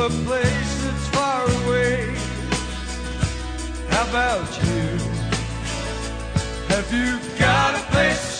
a place that's far away. How about you? Have you got a place?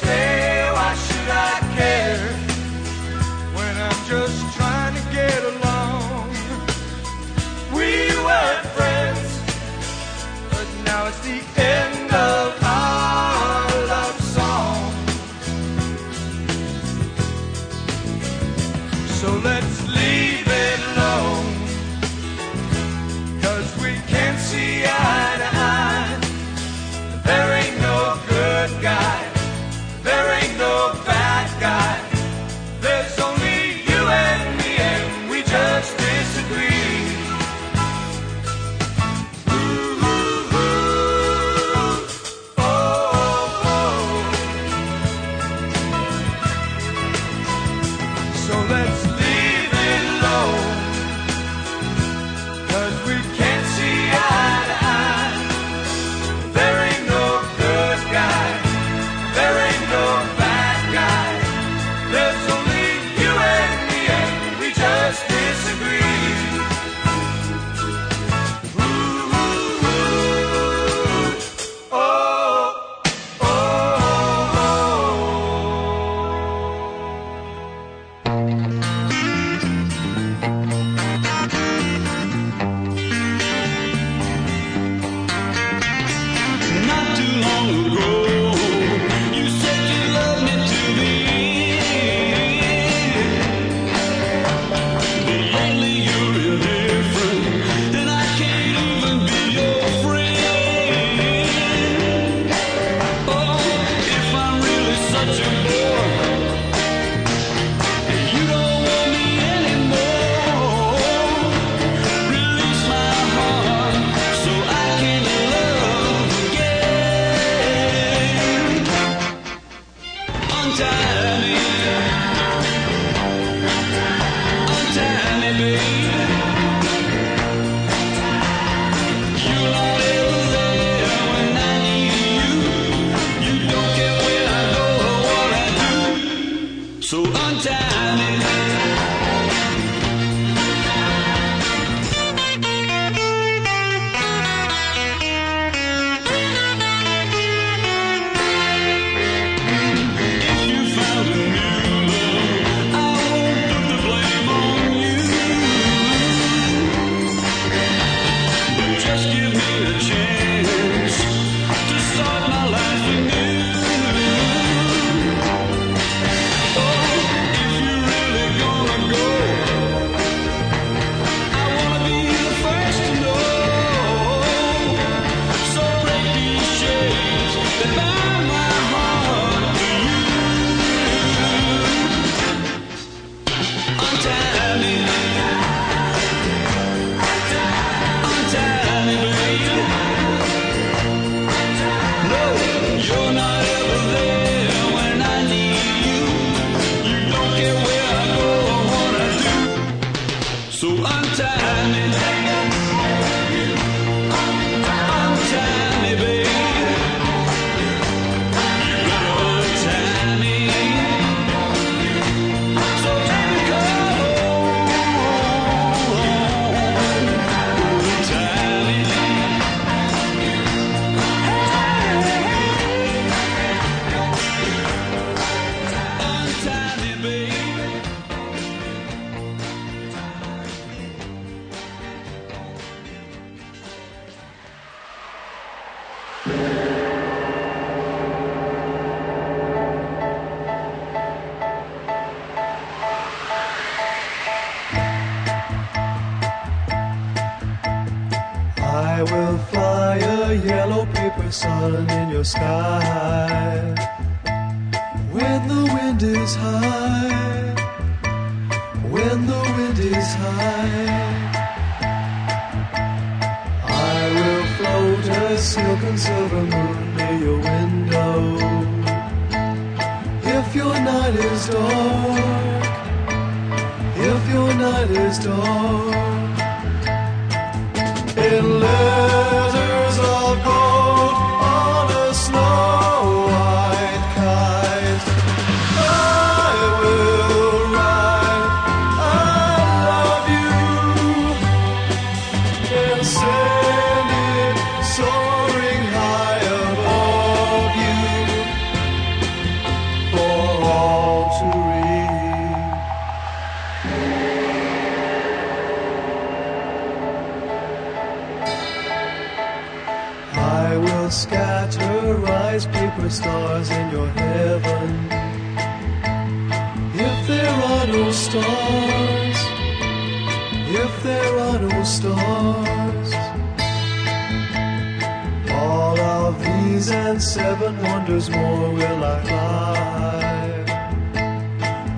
These and seven wonders more will I fly.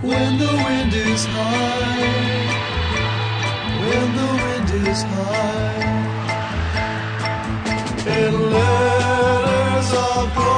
When the wind is high, when the wind is high in letters gold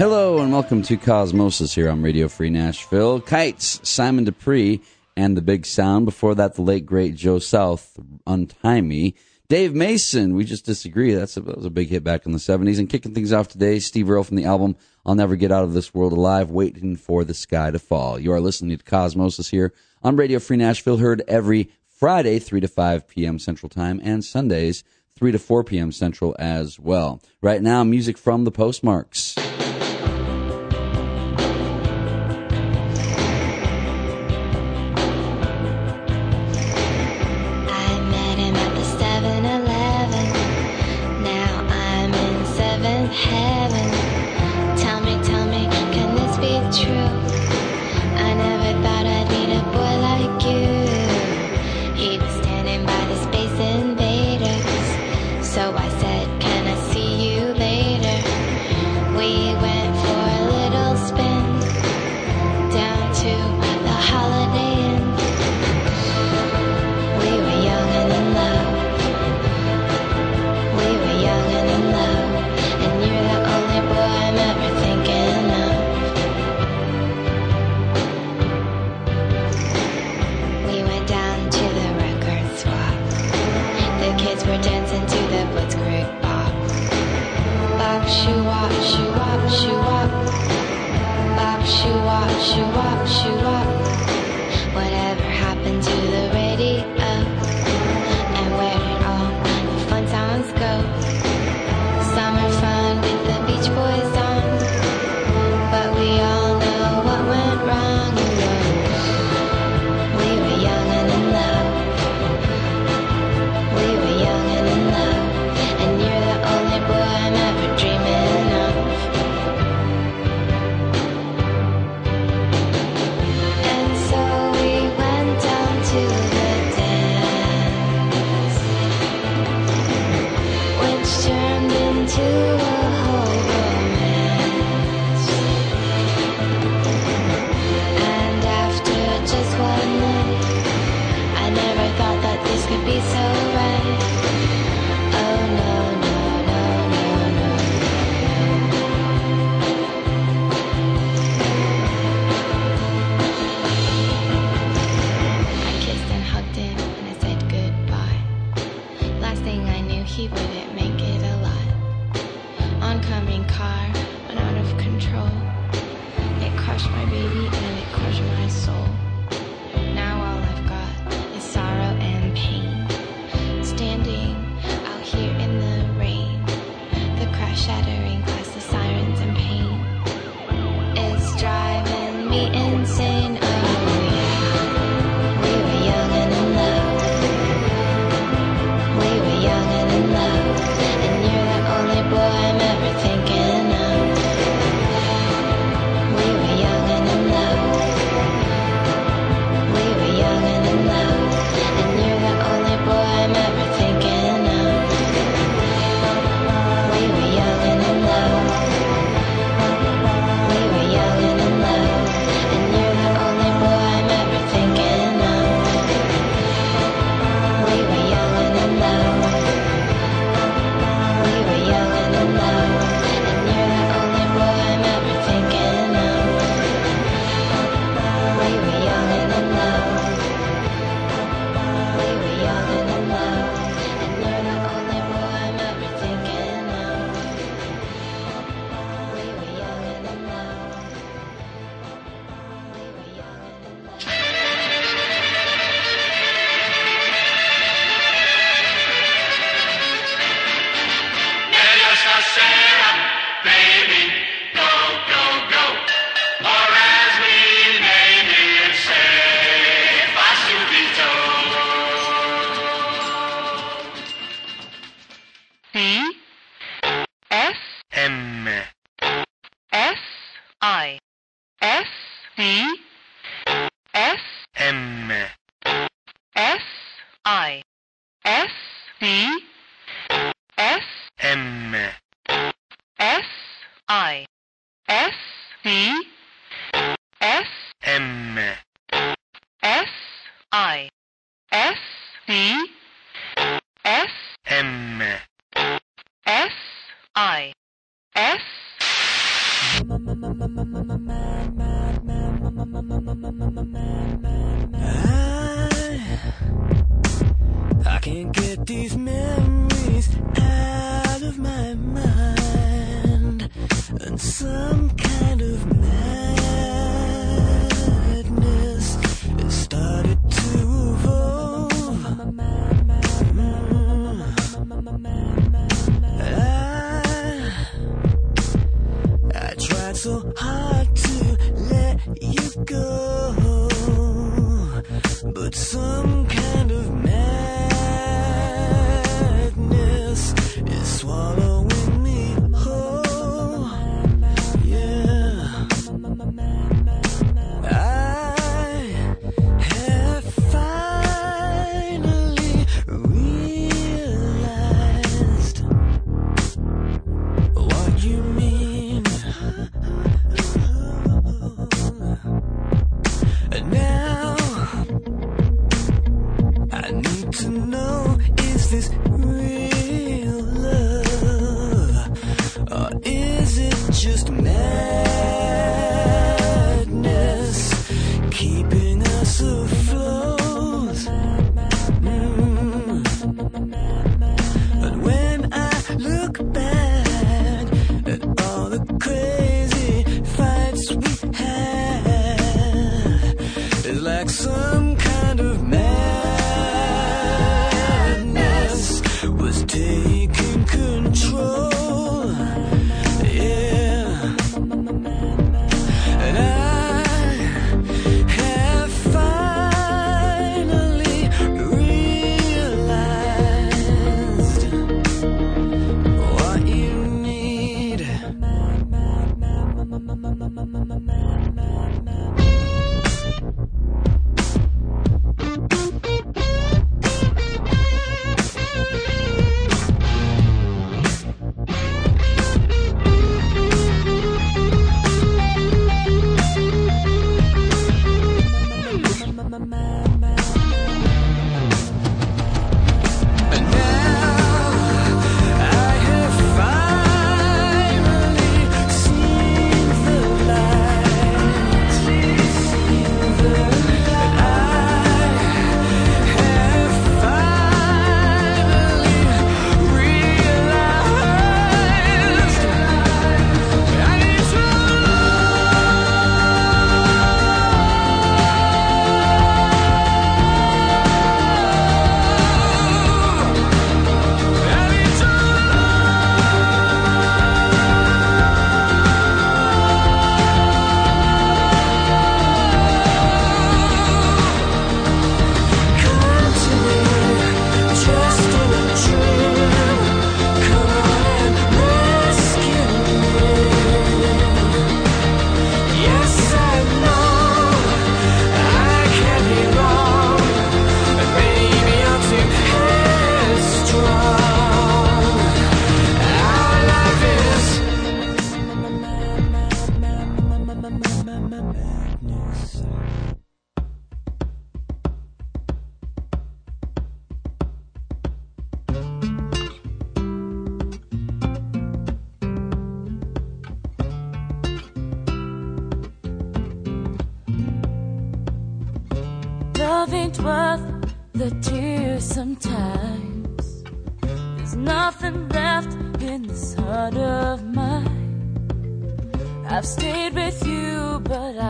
Hello and welcome to Cosmosis here on Radio Free Nashville. Kites, Simon Dupree, and the Big Sound. Before that, the late great Joe South, Untie Me. Dave Mason, we just disagree. That's a, that was a big hit back in the 70s. And kicking things off today, Steve Earle from the album I'll Never Get Out of This World Alive, Waiting for the Sky to Fall. You are listening to Cosmosis here on Radio Free Nashville, heard every Friday, 3 to 5 p.m. Central Time, and Sundays, 3 to 4 p.m. Central as well. Right now, music from the Postmarks.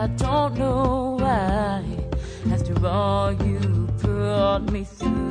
I don't know why. After all you brought me through,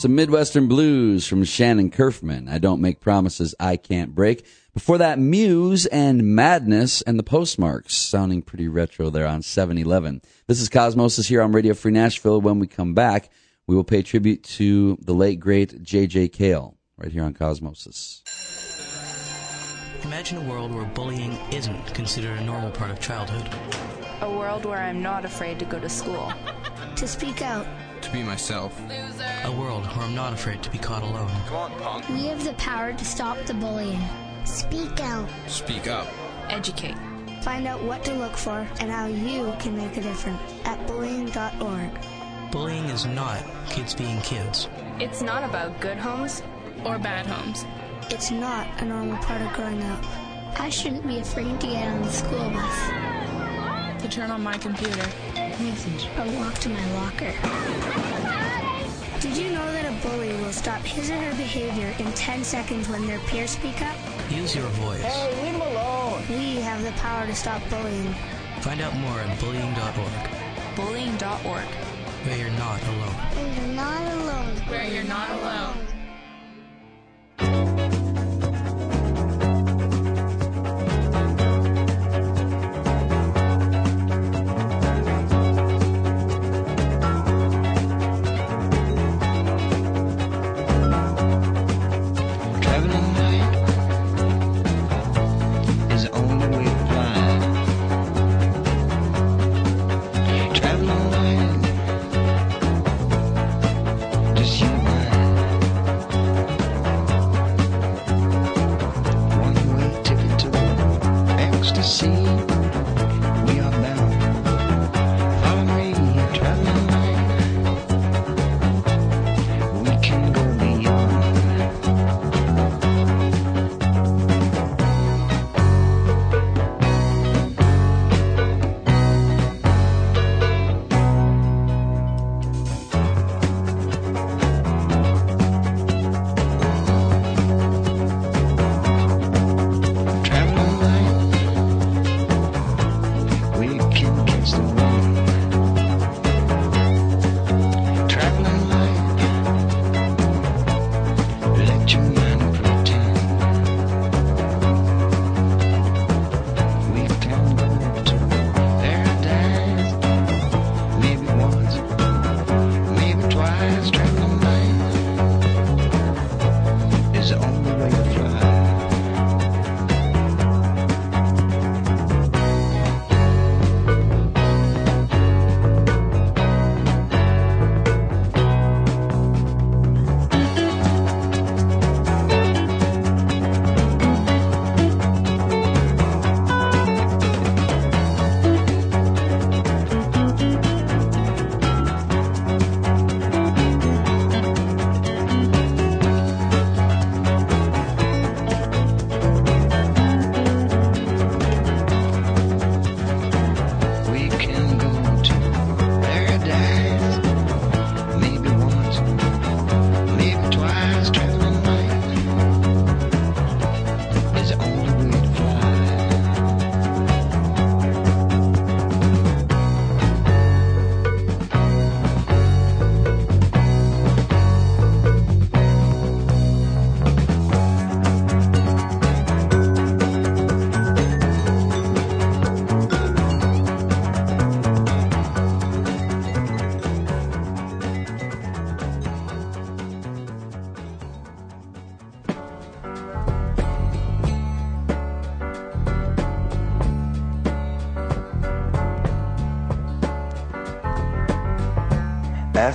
Some Midwestern blues from Shannon Curfman. I don't make promises I can't break. Before that, Muse and Madness and the Postmarks, sounding pretty retro there on 7-Eleven. This is Cosmosis here on Radio Free Nashville. When we come back, we will pay tribute to the late great J.J. Cale right here on Cosmosis. Imagine a world where bullying isn't considered a normal part of childhood. A world where I'm not afraid to go to school. To speak out. To be myself. A world where I'm not afraid to be caught alone. Come on, punk. We have the power to stop the bullying. Speak out. Speak up. Educate. Find out what to look for and how you can make a difference at bullying.org. Bullying is not kids being kids. It's not about good homes or bad homes. It's not a normal part of growing up. I shouldn't be afraid to get on the school bus. To turn on my computer. Message or walk to my locker. Did you know that a bully will stop his or her behavior in 10 seconds when their peers speak up? Use your voice. Hey, leave him alone. We have the power to stop bullying. Find out more at bullying.org, Bullying.org. where you're not alone. And you're not alone. Where you're not alone.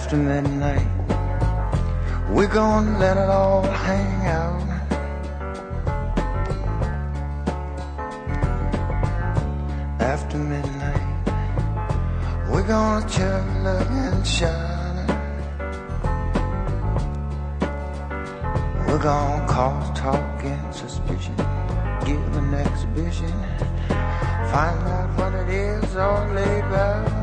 After midnight. We're gonna let it all hang out. After midnight, we're gonna chill and shine. We're gonna cause talk and suspicion, give an exhibition, find out what it is all about.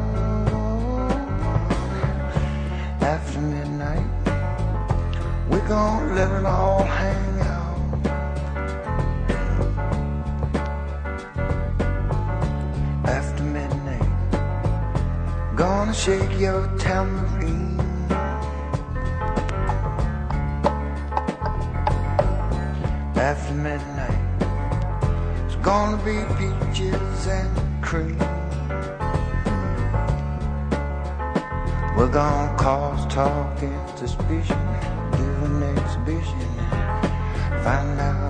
Gonna let it all hang out. After midnight, gonna shake your tambourine. After midnight, it's gonna be peaches and cream. We're gonna cause talk and suspicion, an exhibition, find out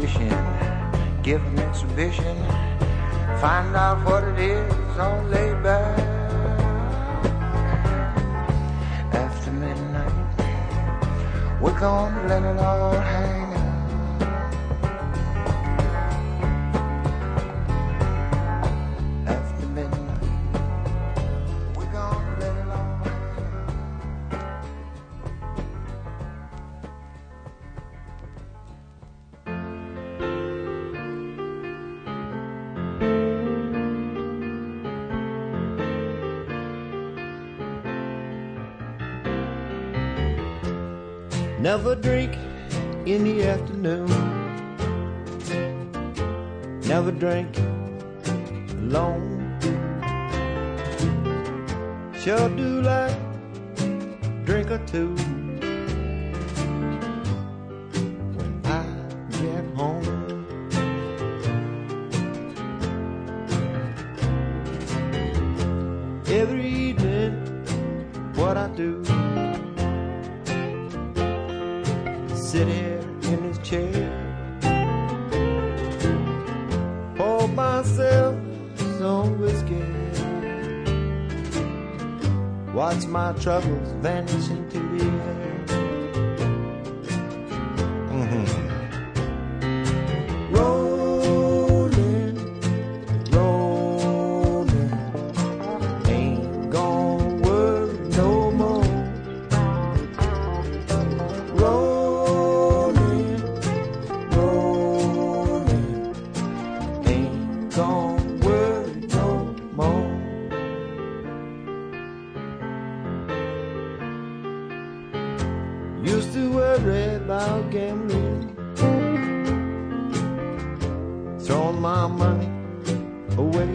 suspicion, give an exhibition, find out what it is laid back. After midnight, we're gonna let it all hang away.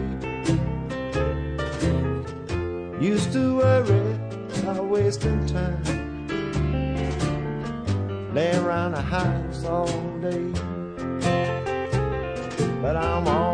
Used to worry about wasting time lay around the house all day. But I'm all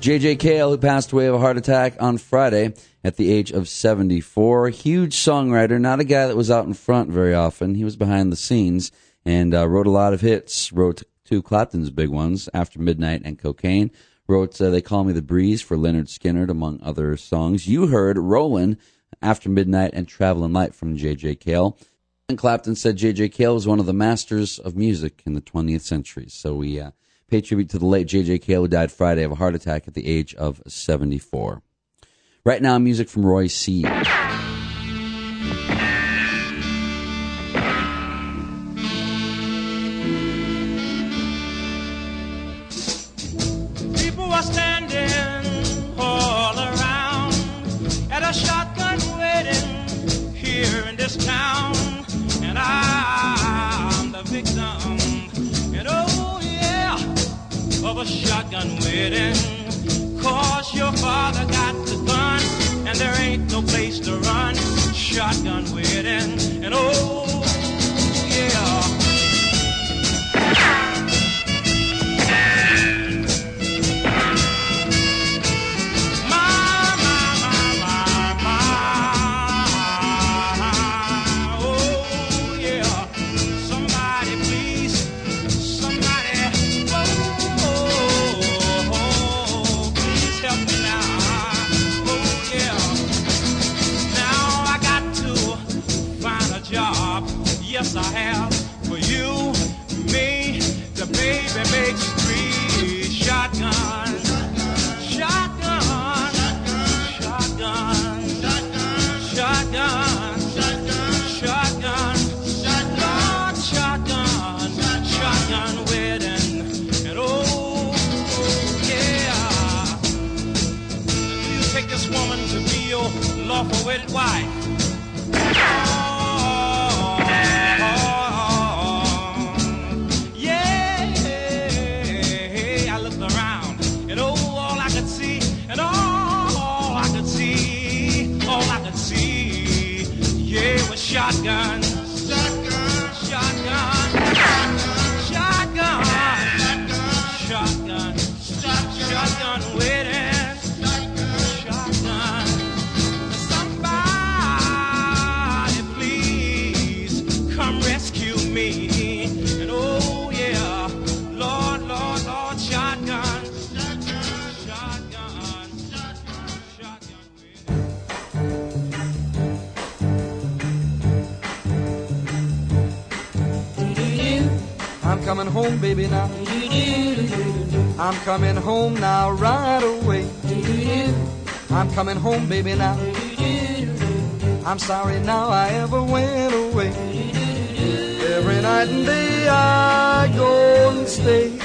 J.J. Cale, who passed away of a heart attack on Friday at the age of 74. Huge songwriter, not a guy that was out in front very often. He was behind the scenes and uh, wrote a lot of hits. Wrote two Clapton's big ones, After Midnight and Cocaine. Wrote uh, They Call Me the Breeze for Lynyrd Skynyrd, among other songs. You heard Rollin' After Midnight and Travelin' Light from J.J. Cale. And Clapton said J.J. Cale was one of the masters of music in the 20th century. So we uh, pay tribute to the late J.J. Cale, who died Friday of a heart attack at the age of 74. Right now, music from Roy C. Shotgun shotgun, shotgun shotgun. Home, baby, now. I'm coming home now, right away. I'm coming home, baby, now. I'm sorry now I ever went away. Every night and day I go and stay.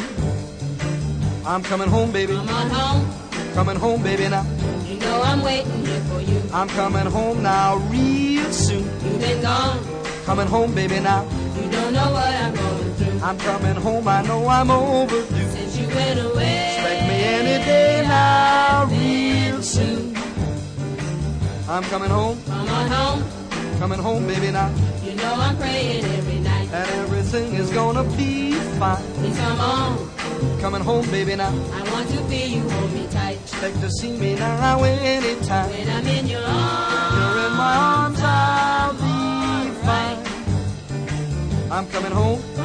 I'm coming home, baby. Come on home. Coming home, baby, now. You know I'm waiting here for you. I'm coming home now, real soon. You've been gone. Coming home, baby, now. You don't know what I'm. I'm coming home, I know I'm overdue. Since you went away. Expect me any day now, real soon. I'm coming home, Come on home. coming home, baby, now. You know I'm praying every night. And everything is gonna be fine. Please come on. Coming home, baby, now. I want to feel you hold me tight. Expect to see me now anytime. When I'm in your arms. You're in my arms, I'll be fine. I'm coming home.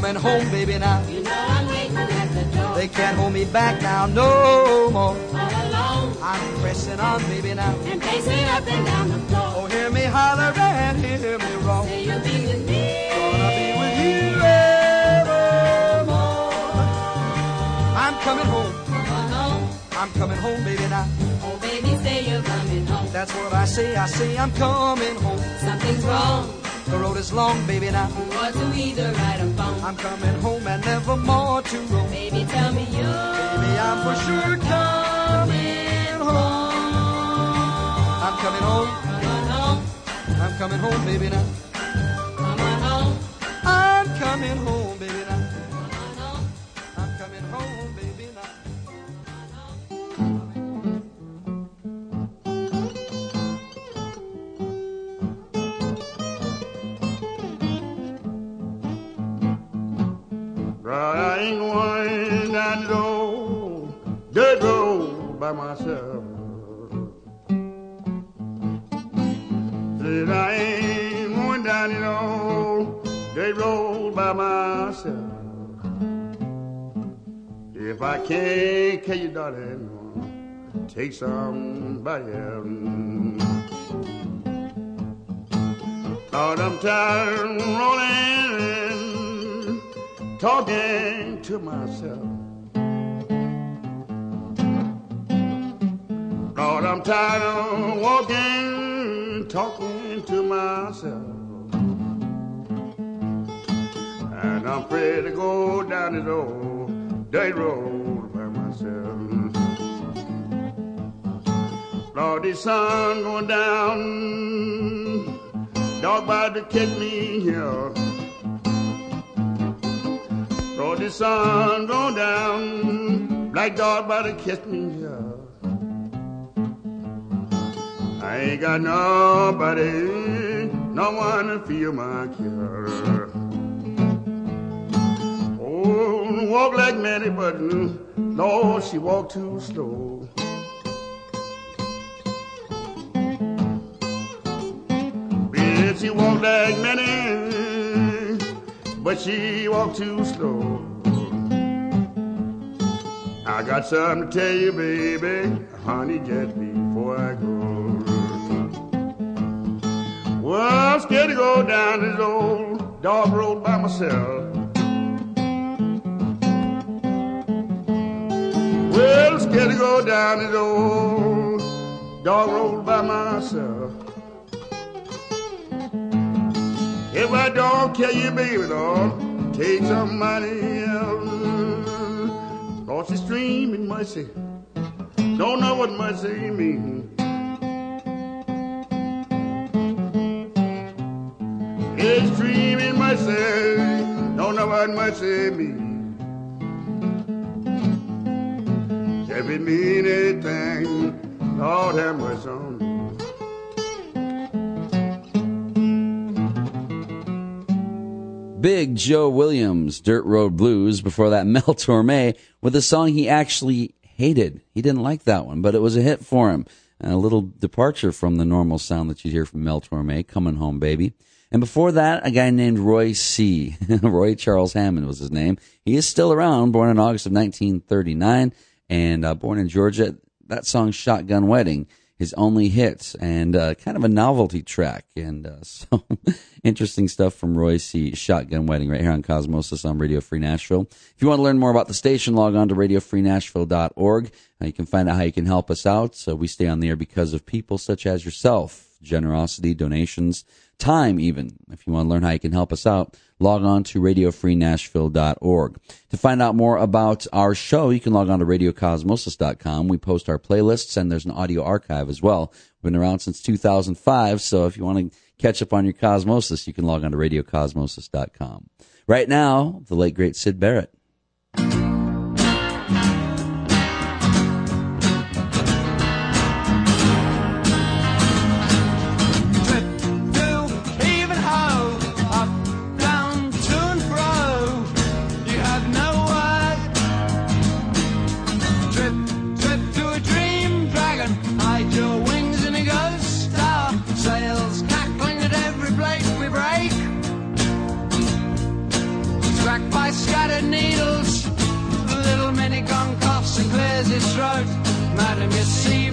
Coming home, baby, now. You know I'm waiting at the door. They can't hold me back now, no more. All alone. I'm pressing on, baby, now. And pacing up and down the floor. Oh, hear me holler and hear me roar. Say you'll be with me. Gonna be with you evermore. I'm coming home. On. I'm coming home, baby, now. Oh, baby, say you're coming home. That's what I say. I say I'm coming home. Something's wrong. The road is long, baby, now. Or to either right or wrong. I'm coming home and never more to roam. Baby, tell me you. Baby, I'm for sure coming home. I'm coming home. I'm coming home, baby, now. Home. I'm coming home, baby, now. By myself. Said I ain't going down the old dirt road by myself. If I can't catch you, darling, take somebody else. Lord, I'm tired of rolling, talking to myself. I'm tired of walking, talking to myself. And I'm afraid to go down this old dirt road by myself. Lord, the sun going down, dog about to catch me here. Lord, the sun going down, black dog about to catch me here. I ain't got nobody, no one to feel my cure. Oh, walk like Mary, but Lord, she walk too slow. Bitch, she walk like Mary, but she walk too slow. I got something to tell you, baby, honey, just before I go. Well, I'm scared to go down this old dog road by myself. Well, I'm scared to go down this old dog road by myself. If I don't kill you, baby, Lord, take some money else. Lost the stream in mercy. Don't know what mercy means. Stream in mercy. Don't know what mercy means. If it mean anything, Lord have mercy on me. Big Joe Williams, Dirt Road Blues. Before that, Mel Torme with a song he actually hated. He didn't like that one, but it was a hit for him. A little departure from the normal sound that you'd hear from Mel Torme, Coming Home Baby. And before that, a guy named Roy C. Roy Charles Hammond was his name. He is still around, born in August of 1939 and uh, born in Georgia. That song, Shotgun Wedding, his only hit and uh, kind of a novelty track. And uh, so interesting stuff from Roy C. Shotgun Wedding right here on Cosmosis on Radio Free Nashville. If you want to learn more about the station, log on to radiofreenashville.org. Uh, you can find out how you can help us out. So we stay on the air because of people such as yourself, generosity, donations, time even. If you want to learn how you can help us out, log on to radiofreenashville.org. To find out more about our show, you can log on to radiocosmosis.com. We post our playlists and there's an audio archive as well. We've been around since 2005, so if you want to catch up on your Cosmosis, you can log on to radiocosmosis.com. Right now, the late great Syd Barrett. Madam, you see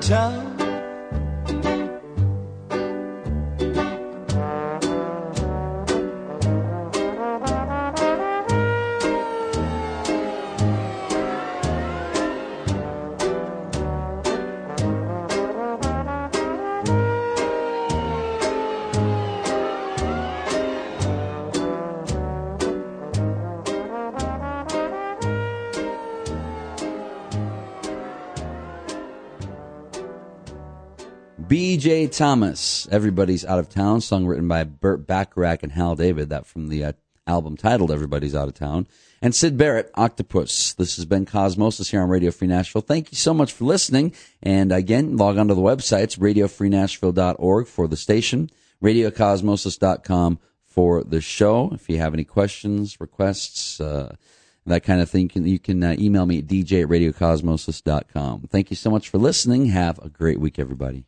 town. B.J. Thomas, Everybody's Out of Town, song written by Burt Bacharach and Hal David, that from the uh, album titled Everybody's Out of Town. And Syd Barrett, Octopus. This has been Cosmosis here on Radio Free Nashville. Thank you so much for listening. And again, log on to the websites, radiofreenashville.org for the station, radiocosmosis.com for the show. If you have any questions, requests, uh, that kind of thing, you can, you can uh, email me at dj at radiocosmosis.com. Thank you so much for listening. Have a great week, everybody.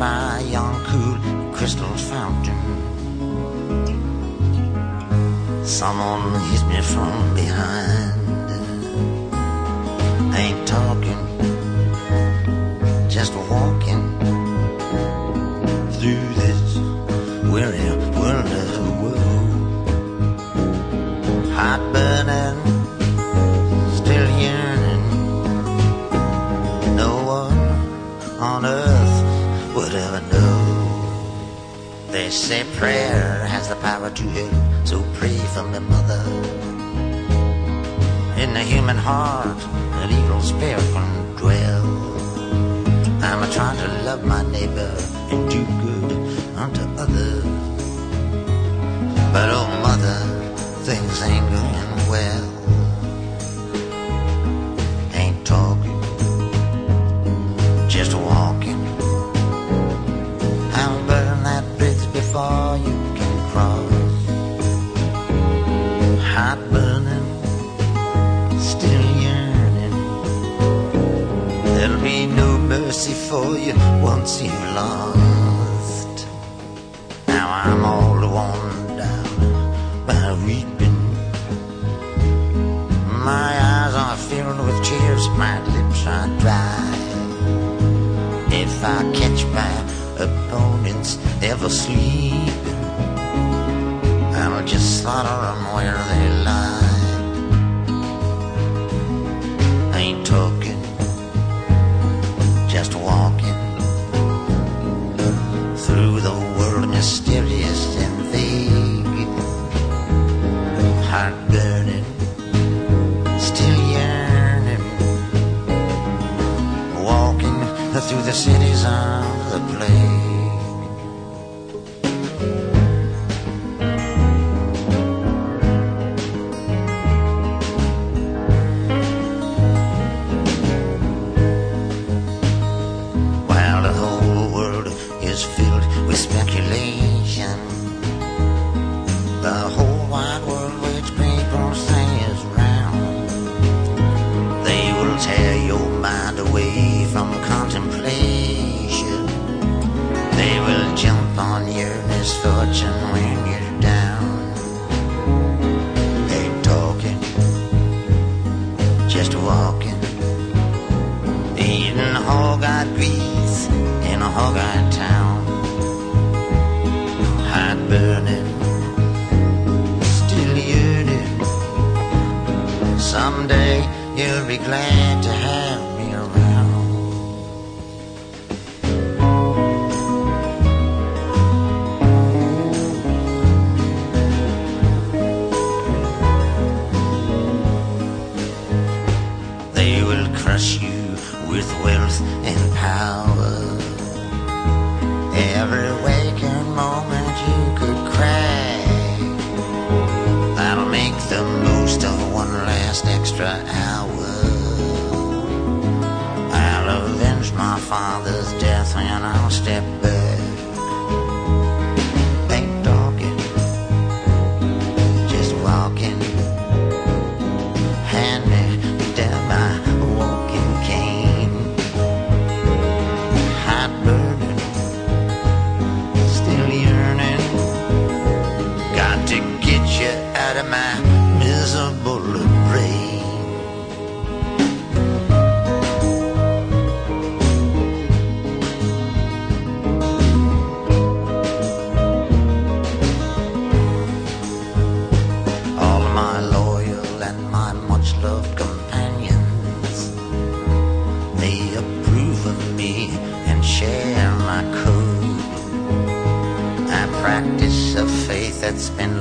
By young, cool crystal fountain. Someone hit me from behind. Say prayer has the power to heal, so pray for me, mother. In the human heart, an evil spirit can dwell. I'm a trying to love my neighbor and do good unto others. But oh, mother, things ain't going well. far you can cross. Hot burning, still yearning. There'll be no mercy for you once you've lost. Now I'm all worn down by weeping. My eyes are filled with tears, my lips are dry. If I catch my ever sleeping. And I just thought of them where they lie. Ain't talking, just walking through the world mysterious and vague. Heart burning, still yearning, walking through the cities. i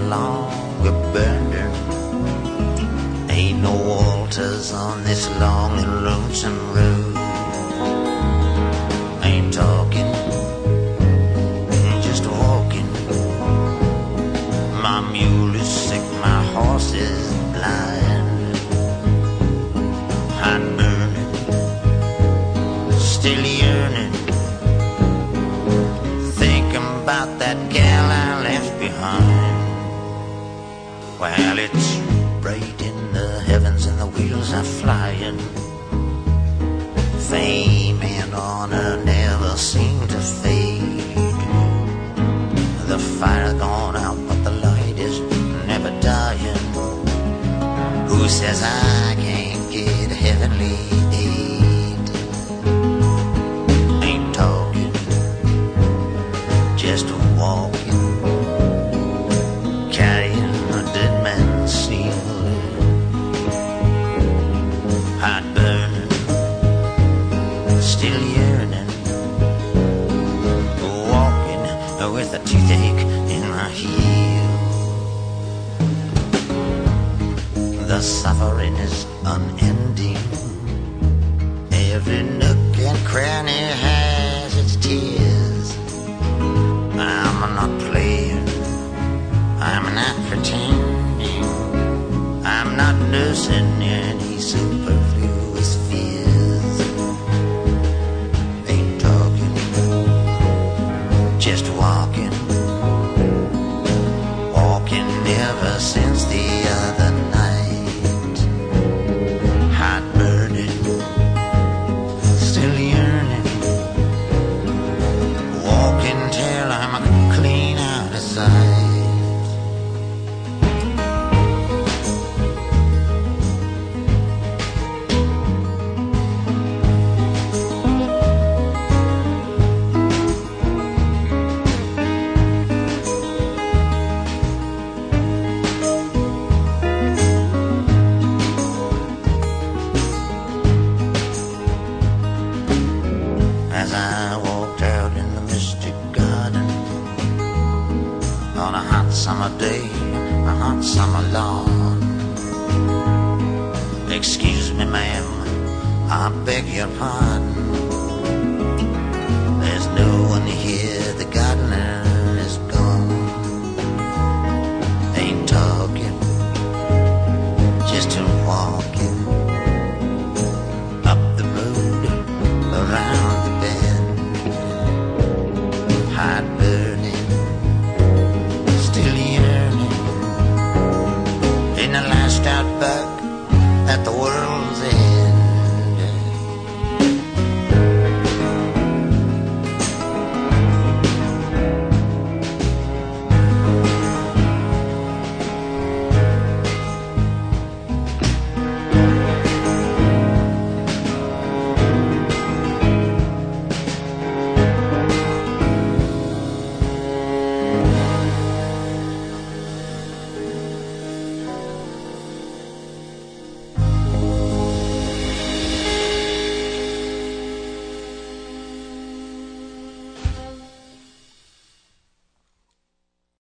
longer burner. Ain't no altars on this long and lonesome road. birds are flying. Fame and honor never seem to fade. The fire gone out, but the light is never dying. Who says I can't get heavenly?